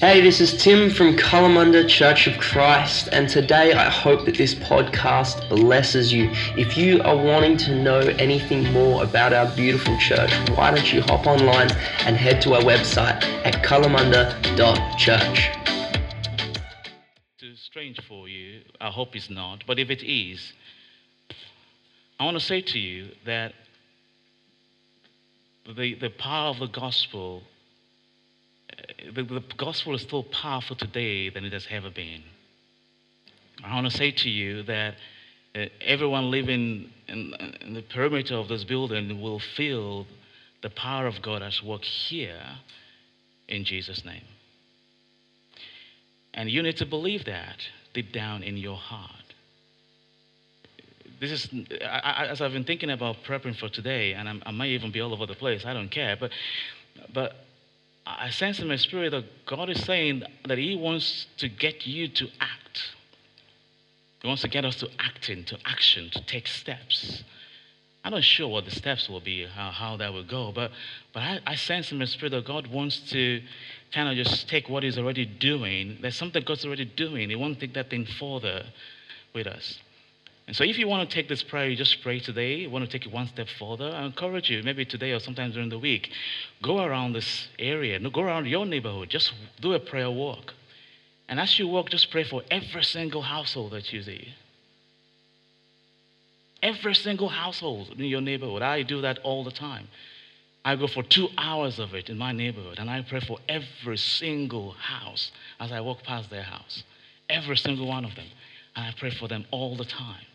Hey, this is Tim from Kalamunda Church of Christ, and today I hope that this podcast blesses you. If you are wanting to know anything more about our beautiful church, why don't you hop online and head to our website at kalamunda.church. Too strange for you. I hope it's not. But if it is, I want to say to you that the, the power of the gospel the, the gospel is still powerful today than it has ever been. I want to say to you that uh, everyone living in, in, the perimeter of this building will feel the power of God at work here in Jesus' name. And you need to believe that deep down in your heart. This is, I, as I've been thinking about prepping for today, and I'm, I might even be all over the place, I don't care, but, but I sense in my spirit that God is saying that He wants to get you to act. He wants to get us to acting, to action, to take steps. I'm not sure what the steps will be, how, how that will go, but, but I, I sense in my spirit that God wants to kind of just take what He's already doing. There's something God's already doing. He to take that thing further with us. And so, if you want to take this prayer, you just pray today. You want to take it one step further. I encourage you, maybe today or sometimes during the week, go around this area, go around your neighborhood, just do a prayer walk. And as you walk, just pray for every single household that you see. Every single household in your neighborhood. I do that all the time. I go for two hours of it in my neighborhood, and I pray for every single house as I walk past their house. Every single one of them. And I pray for them all the time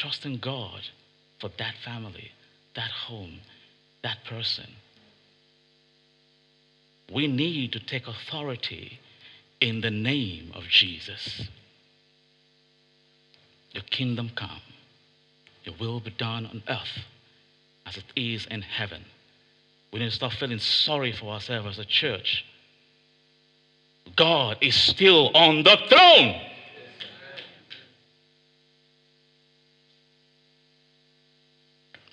trusting God for that family, that home, that person. We need to take authority in the name of Jesus. Your kingdom come, your will be done on earth as it is in heaven. We need to stop feeling sorry for ourselves as a church. God is still on the throne.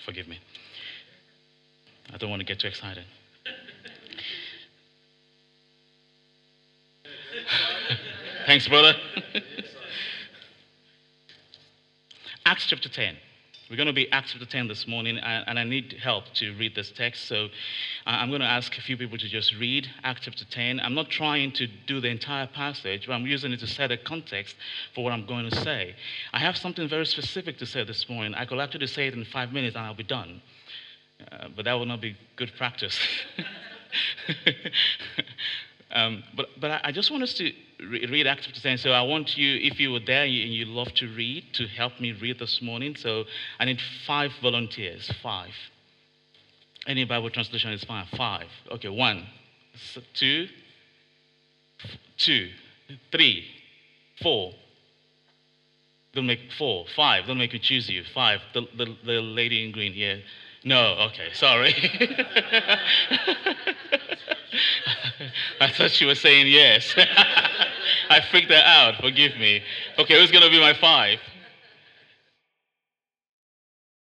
Forgive me. I don't want to get too excited. Thanks, brother. Acts chapter 10. We're going to be Acts chapter 10 this morning, and I need help to read this text. So I'm going to ask a few people to just read Acts chapter 10. I'm not trying to do the entire passage, but I'm using it to set a context for what I'm going to say. I have something very specific to say this morning. I could actually say it in five minutes and I'll be done. Uh, but that will not be good practice. um, but but I just want us to read chapter 10. So I want you, if you were there and you love to read, to help me read this morning. So I need five volunteers. Five. Any Bible translation is fine. Five. Okay, one, two, two, three, four. Don't make four, five. Don't make me choose you. Five. The, the, the lady in green here. No, okay, sorry. I thought she was saying yes. I freaked her out. Forgive me. Okay, who's going to be my five?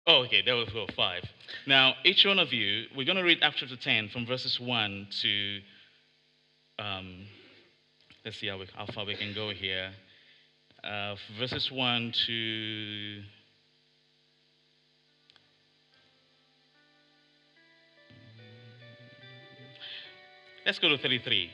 Oh, okay, there we go, five. Now, each one of you, we're going to read Acts chapter 10 from verses 1 to, um, let's see how, we, how, far we can go here. Uh, verses 1 to Let's go to 33.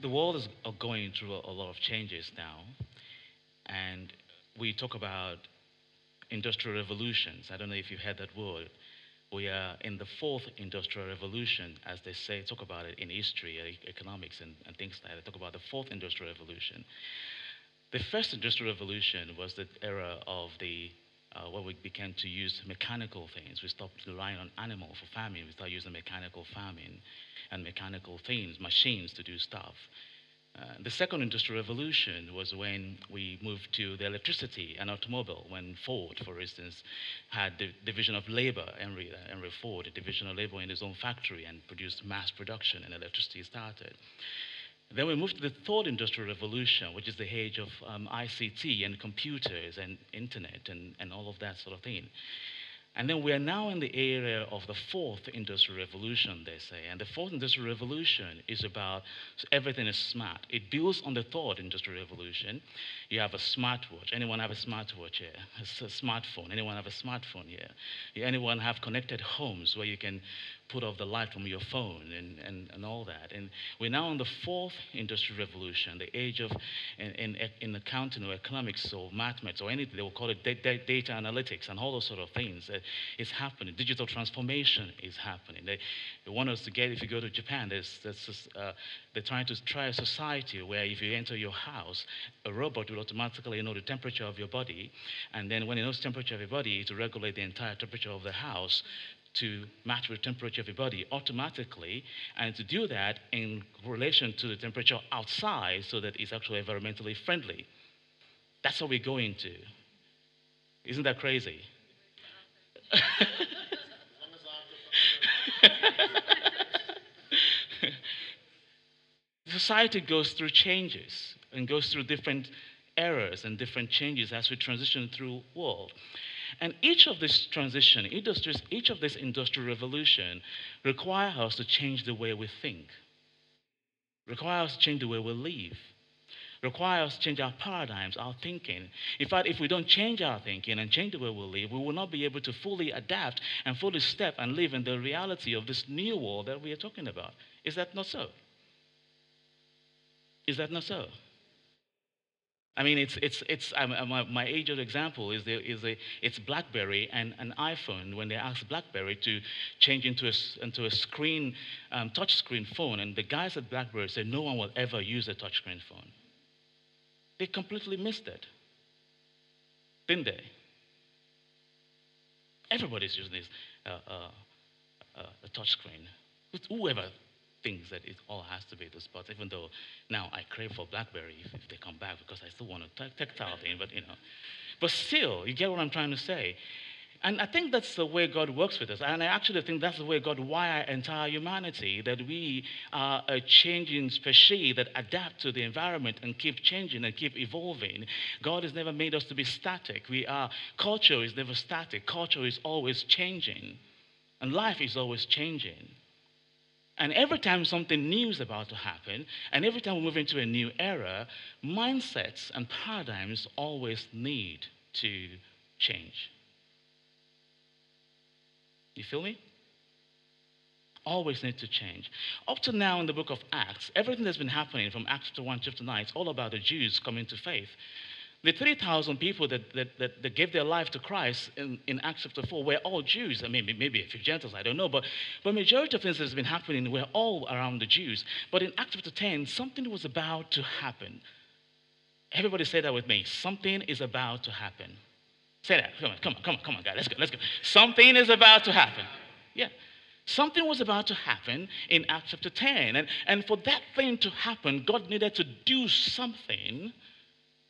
The world is going through a, a lot of changes now, and we talk about industrial revolutions. I don't know if you've heard that word. We are in the fourth industrial revolution, as they say, talk about it in history, uh, economics, and, and things like that. They talk about the fourth industrial revolution. The first industrial revolution was the era of the uh, where we began to use mechanical things. We stopped relying on animal for farming. We started using mechanical farming and mechanical things, machines to do stuff. Uh, the second industrial revolution was when we moved to the electricity and automobile, when Ford, for instance, had the division of labor, Henry, uh, Henry Ford, a division of labor in his own factory and produced mass production and electricity started. Then we move to the third industrial revolution, which is the age of um, ICT and computers and internet and, and all of that sort of thing. And then we are now in the area of the fourth industrial revolution, they say. And the fourth industrial revolution is about everything is smart. It builds on the third industrial revolution. You have a smartwatch. Anyone have a smartwatch here? A smartphone. Anyone have a smartphone here? Anyone have connected homes where you can put off the light from your phone and, and, and all that. And we're now in the fourth industrial revolution, the age of, in, in, in accounting or economics or mathematics or anything, they will call it data, analytics and all those sort of things. It's happening. Digital transformation is happening. They, they want us to get, if you go to Japan, there's, there's uh, they're trying to try a society where if you enter your house, a robot will automatically know the temperature of your body. And then when it knows the temperature of your body, it will regulate the entire temperature of the house to match with the temperature of your body automatically, and to do that in relation to the temperature outside so that it's actually environmentally friendly. That's what we're going to. Isn't that crazy? Society goes through changes and goes through different eras and different changes as we transition through world. And each of this transition, industries, each of this industrial revolution require us to change the way we think, require us to change the way we live, require us to change our paradigms, our thinking. In fact, if we don't change our thinking and change the way we live, we will not be able to fully adapt and fully step and live in the reality of this new world that we are talking about. Is that not so? Is that not so? I mean, it's, it's, it's, um, my, my age-old example is, there, is a, it's BlackBerry and an iPhone when they asked BlackBerry to change into a, into a screen, um, touchscreen phone, and the guys at BlackBerry said no one will ever use a touchscreen phone. They completely missed it, didn't they? Everybody's using this uh, uh, uh, a touchscreen. Whoever things that it all has to be the spots, even though now I crave for BlackBerry if, if they come back because I still want a tactile thing, but you know. But still, you get what I'm trying to say. And I think that's the way God works with us. And I actually think that's the way God wired entire humanity, that we are a changing species that adapt to the environment and keep changing and keep evolving. God has never made us to be static. We are, culture is never static. Culture is always changing. And life is always changing. And every time something new is about to happen, and every time we move into a new era, mindsets and paradigms always need to change. You feel me? Always need to change. Up to now in the book of Acts, everything that's been happening from Acts chapter 1, chapter 9, it's all about the Jews coming to faith. The 3,000 people that, that, that, that, gave their life to Christ in, in Acts chapter 4 were all Jews. I mean, maybe a few Gentiles, I don't know. But, but majority of things that has been happening were all around the Jews. But in Acts chapter 10, something was about to happen. Everybody say that with me. Something is about to happen. Say that. Come on, come on, come on, come on, guys. Let's go, let's go. Something is about to happen. Yeah. Something was about to happen in Acts chapter 10. And, and for that thing to happen, God needed to do something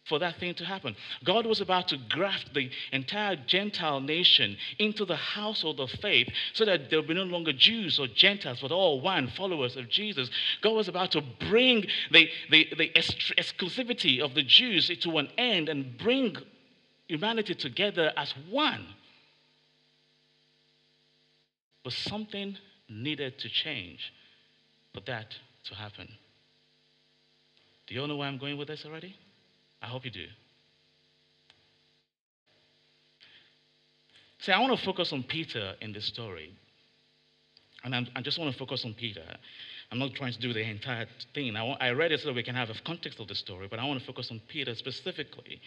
for that thing to happen. God was about to graft the entire Gentile nation into the household of faith so that there would be no longer Jews or Gentiles, but all one followers of Jesus. God was about to bring the, the, the exclusivity of the Jews to an end and bring humanity together as one. But something needed to change for that to happen. Do you all know where I'm going with this already? I hope you do. See, I want to focus on Peter in this story. And I'm, i just want to focus on Peter I'm not trying to do the entire thing. I, want, I read it so that we can have a context of the story, but I want to focus on Peter specifically.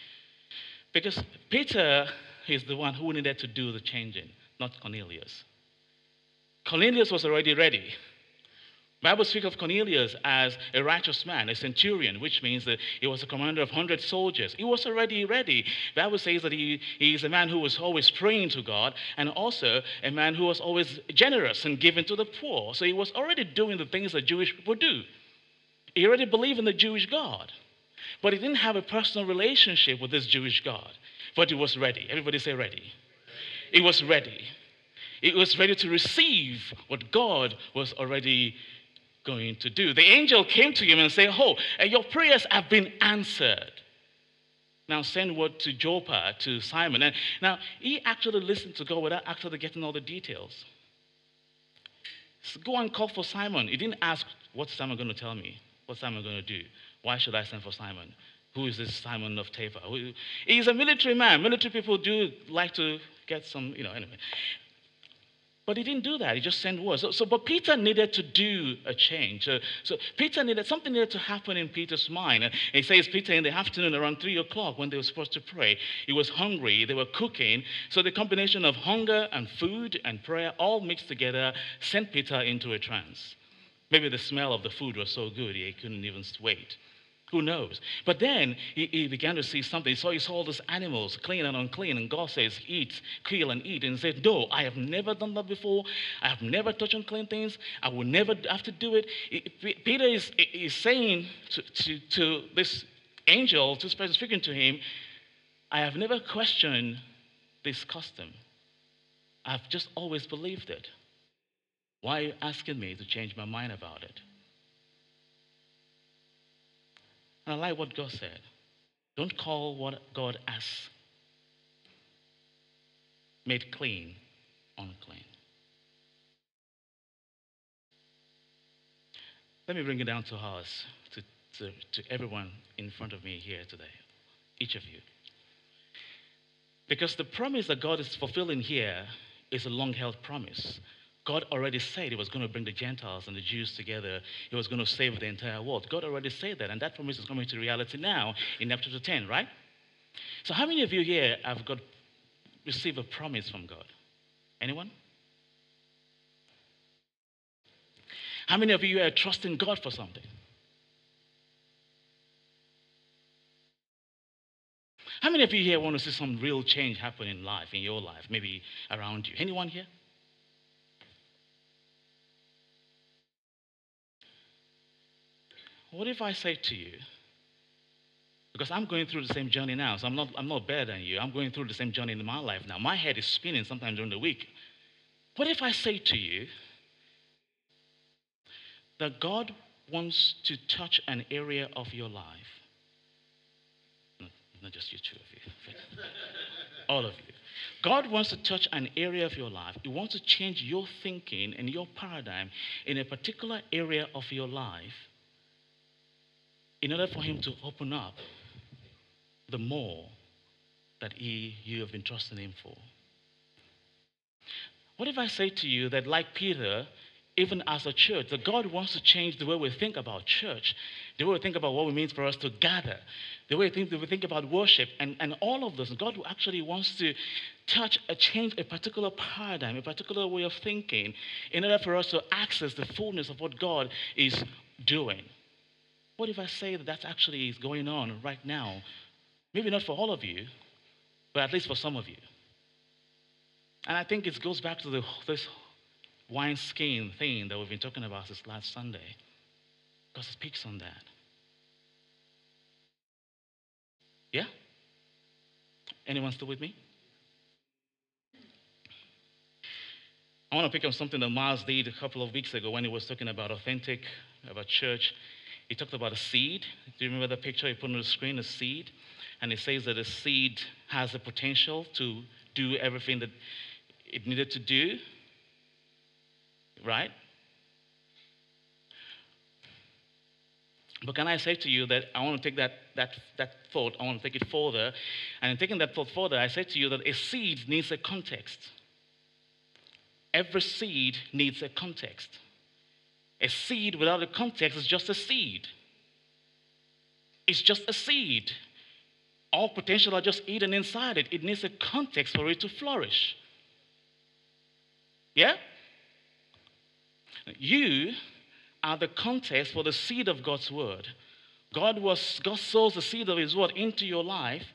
Because Peter is the one who needed to do the changing, not Cornelius. Cornelius was already ready. Bible speaks of Cornelius as a righteous man, a centurion, which means that he was a commander of 100 soldiers. He was already ready. Bible says that he, he is a man who was always praying to God and also a man who was always generous and giving to the poor. So he was already doing the things that Jewish people do. He already believed in the Jewish God. But he didn't have a personal relationship with this Jewish God. But he was ready. Everybody say ready. He was ready. He was ready to receive what God was already going to do. The angel came to him and said, Oh, your prayers have been answered. Now send word to Joppa, to Simon. And now he actually listened to God without actually getting all the details. So go and call for Simon. He didn't ask, What's Simon going to tell me? What's Simon going to do? Why should I send for Simon? Who is this Simon of Teva? He's a military man. Military people do like to get some, you know, anyway. But he didn't do that. He just sent words. So, so but Peter needed to do a change. So, so, Peter needed something needed to happen in Peter's mind. And he says Peter in the afternoon around three o'clock when they were supposed to pray. He was hungry. They were cooking. So the combination of hunger and food and prayer all mixed together sent Peter into a trance. Maybe the smell of the food was so good he couldn't even wait. Who knows? But then he, he, began to see something. So he saw all these animals, clean and unclean, and God says, Eat, kill, and eat. And he said, No, I have never done that before. I have never touched unclean things. I will never have to do it. Peter is, is saying to, to, to this angel, to this person speaking to him, I have never questioned this custom. I've just always believed it. Why are you asking me to change my mind about it? And I like what God said. Don't call what God has made clean unclean. Let me bring it down to us, to, to, to everyone in front of me here today, each of you. Because the promise that God is fulfilling here is a long held promise. God already said he was going to bring the Gentiles and the Jews together. He was going to save the entire world. God already said that, and that promise is coming to reality now in chapter 10, right? So, how many of you here have got received a promise from God? Anyone? How many of you are trusting God for something? How many of you here want to see some real change happen in life, in your life, maybe around you? Anyone here? What if I say to you, because I'm going through the same journey now, so I'm not, I'm not better than you. I'm going through the same journey in my life now. My head is spinning sometimes during the week. What if I say to you that God wants to touch an area of your life? Not just you, two of you, all of you. God wants to touch an area of your life. He wants to change your thinking and your paradigm in a particular area of your life in order for him to open up the more that he, you have been trusting him for. What if I say to you that, like Peter, even as a church, that God wants to change the way we think about church, the way we think about what it means for us to gather, the way we think, we think about worship, and, and all of this. God actually wants to touch a change a particular paradigm, a particular way of thinking, in order for us to access the fullness of what God is doing. What if I say that that's actually is going on right now? Maybe not for all of you, but at least for some of you. And I think it goes back to the, this wineskin thing that we've been talking about this last Sunday, because it speaks on that. Yeah? Anyone still with me? I want to pick up something that Miles did a couple of weeks ago when he was talking about authentic, about church. He talked about a seed. Do you remember the picture he put on the screen? A seed. And he says that a seed has the potential to do everything that it needed to do. Right? But can I say to you that I want to take that, that, that thought, I want to take it further. And in taking that thought further, I say to you that a seed needs a context. Every seed needs a context. A seed without a context is just a seed. It's just a seed. All potential are just hidden inside it. It needs a context for it to flourish. Yeah? You are the context for the seed of God's word. God was God sows the seed of his word into your life,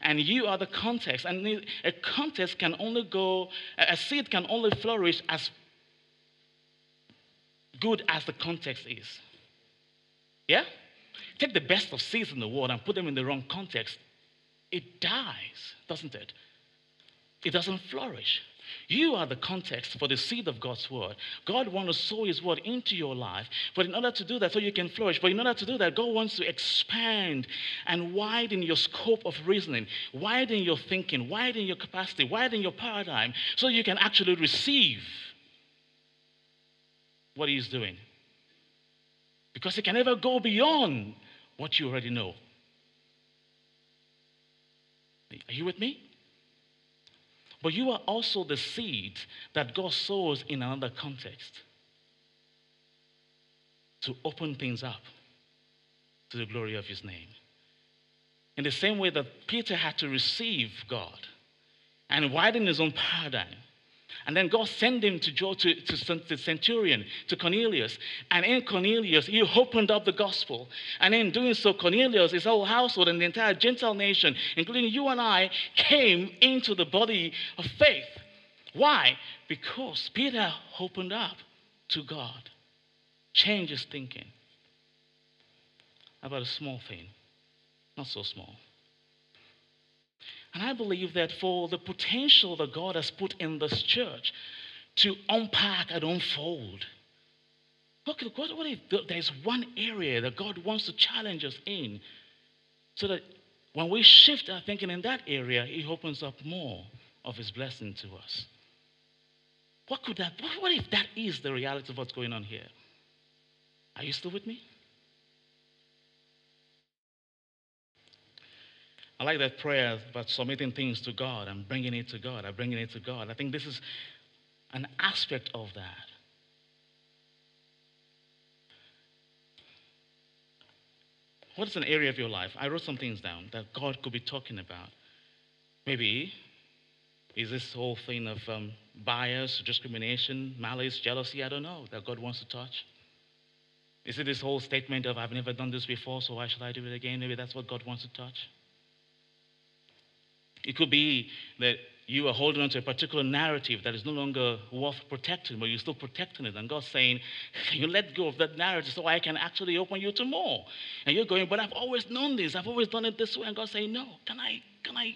and you are the context. And a context can only go, a seed can only flourish as good as the context is. Yeah? Take the best of seeds in the world and put them in the wrong context. It dies, doesn't it? It doesn't flourish. You are the context for the seed of God's word. God wants to sow his word into your life. But in order to do that, so you can flourish, but in order to do that, God wants to expand and widen your scope of reasoning, widen your thinking, widen your capacity, widen your paradigm, so you can actually receive what he's doing. Because he can never go beyond what you already know. Are you with me? But you are also the seed that God sows in another context to open things up to the glory of his name. In the same way that Peter had to receive God and widen his own paradigm and then God sent him to, to, to the centurion, to Cornelius. And in Cornelius, he opened up the gospel. And in doing so, Cornelius, his whole household, and the entire Gentile nation, including you and I, came into the body of faith. Why? Because Peter opened up to God, changed his thinking about a small thing, not so small. And I believe that for the potential that God has put in this church to unpack and unfold, look, what, what if there's one area that God wants to challenge us in so that when we shift our thinking in that area, He opens up more of His blessing to us? What could that, what if that is the reality of what's going on here? Are you still with me? I like that prayer about submitting things to God and bringing it to God. I'm bringing it to God. I think this is an aspect of that. What is an area of your life? I wrote some things down that God could be talking about. Maybe is this whole thing of um, bias, discrimination, malice, jealousy? I don't know that God wants to touch. Is it this whole statement of I've never done this before, so why should I do it again? Maybe that's what God wants to touch. It could be that you are holding on to a particular narrative that is no longer worth protecting, but you're still protecting it. And God's saying, Can You let go of that narrative so I can actually open you to more. And you're going, But I've always known this, I've always done it this way. And God's saying, No, can I, can I,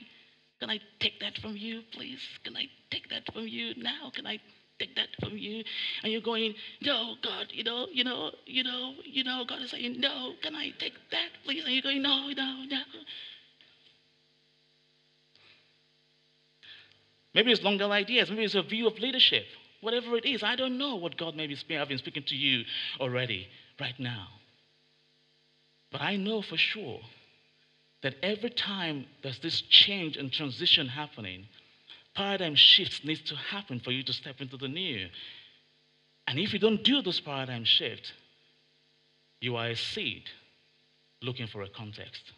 can I take that from you, please? Can I take that from you now? Can I take that from you? And you're going, No, God, you know, you know, you know, you know, God is saying, No, can I take that, please? And you're going, No, no, no. Maybe it's longer ideas. Maybe it's a view of leadership. Whatever it is, I don't know what God may be speaking. I've been speaking to you already, right now. But I know for sure that every time there's this change and transition happening, paradigm shifts needs to happen for you to step into the new. And if you don't do this paradigm shift, you are a seed looking for a context.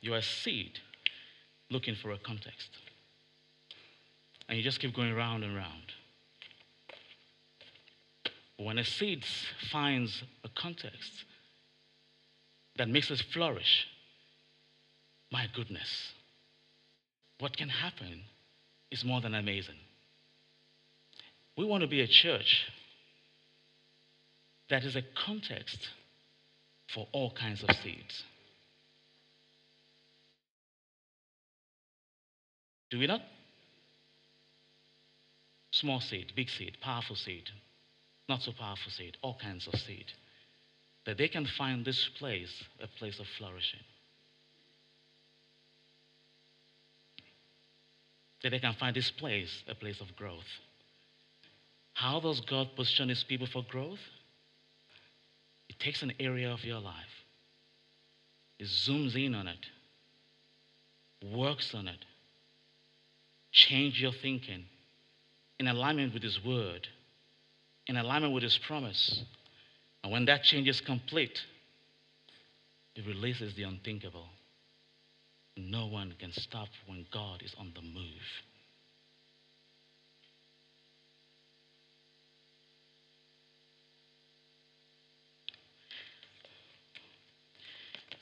You're a seed looking for a context. And you just keep going round and round. When a seed finds a context that makes it flourish, my goodness, what can happen is more than amazing. We want to be a church that is a context for all kinds of seeds. Do we not? Small seed, big seed, powerful seed, not so powerful seed, all kinds of seed. That they can find this place a place of flourishing. That they can find this place a place of growth. How does God position his people for growth? It takes an area of your life, it zooms in on it, works on it, change your thinking in alignment with His Word, in alignment with His promise. And when that change is complete, it releases the unthinkable. No one can stop when God is on the move.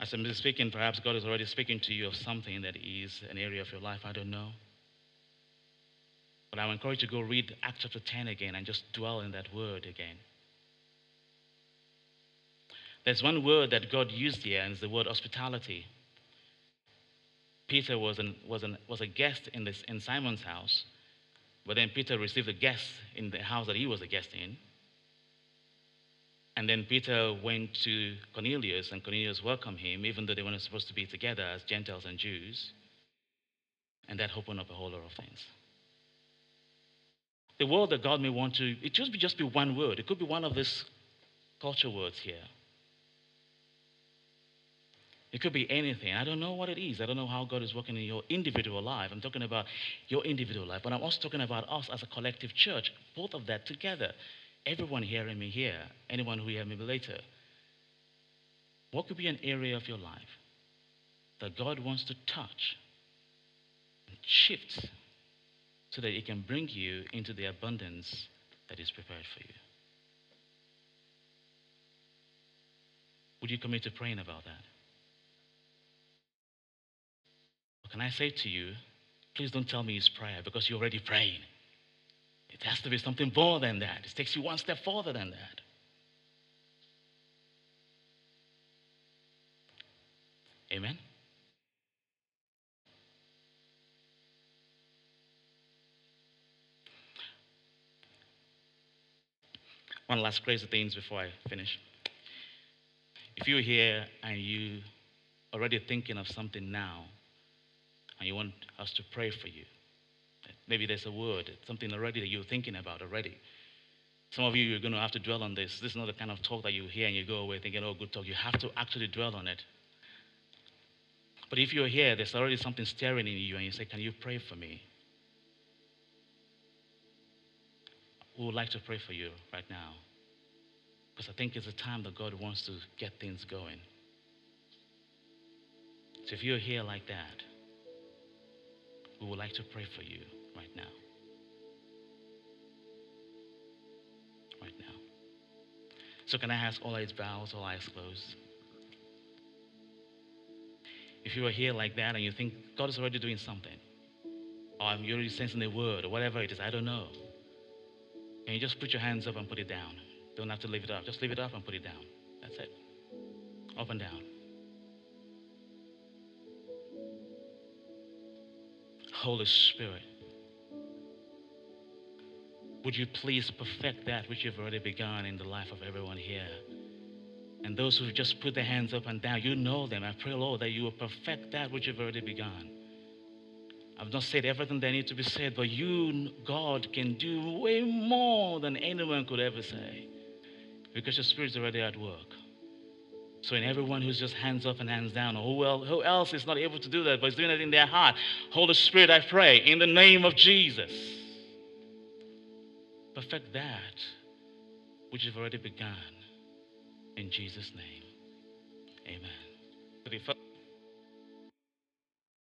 As I'm speaking, perhaps God is already speaking to you of something that is an area of your life. I don't know. But I would encourage you to go read Acts chapter 10 again and just dwell in that word again. There's one word that God used here, and it's the word hospitality. Peter was, an, was, an, was a guest in, this, in Simon's house, but then Peter received a guest in the house that he was a guest in. And then Peter went to Cornelius, and Cornelius welcomed him, even though they weren't supposed to be together as Gentiles and Jews. And that opened up a whole lot of things. The word that God may want to, it just be just be one word. It could be one of these culture words here. It could be anything. I don't know what it is. I don't know how God is working in your individual life. I'm talking about your individual life, but I'm also talking about us as a collective church, both of that together everyone hearing me here, anyone who hear me later, what could be an area of your life that God wants to touch and shift so that it can bring you into the abundance that is prepared for you? Would you commit to praying about that? Or can I say to you, please don't tell me it's prayer because you're already praying. It has to be something more than that. It takes you one step further than that. Amen? One last crazy things before I finish. If you're here and you already thinking of something now, and you want us to pray for you, Maybe there's a word, something already that you're thinking about already. Some of you, you're going to have to dwell on this. This is not the kind of talk that you hear and you go away thinking, oh, good talk. You have to actually dwell on it. But if you're here, there's already something stirring in you, and you say, Can you pray for me? We would like to pray for you right now. Because I think it's a time that God wants to get things going. So if you're here like that, we would like to pray for you right now. Right now. So, can I ask all eyes bowed, all eyes closed? If you are here like that and you think God is already doing something, or you're already sensing a word, or whatever it is, I don't know. Can you just put your hands up and put it down? Don't have to leave it up. Just leave it up and put it down. That's it. Up and down. Holy Spirit, would you please perfect that which you've already begun in the life of everyone here? And those who just put their hands up and down, you know them. I pray, Lord, that you will perfect that which you've already begun. I've not said everything that needs to be said, but you, God, can do way more than anyone could ever say because your Spirit's already at work. So, in everyone who's just hands up and hands down, or who, else, who else is not able to do that but is doing it in their heart, Holy Spirit, I pray in the name of Jesus, perfect that which you've already begun. In Jesus' name, amen.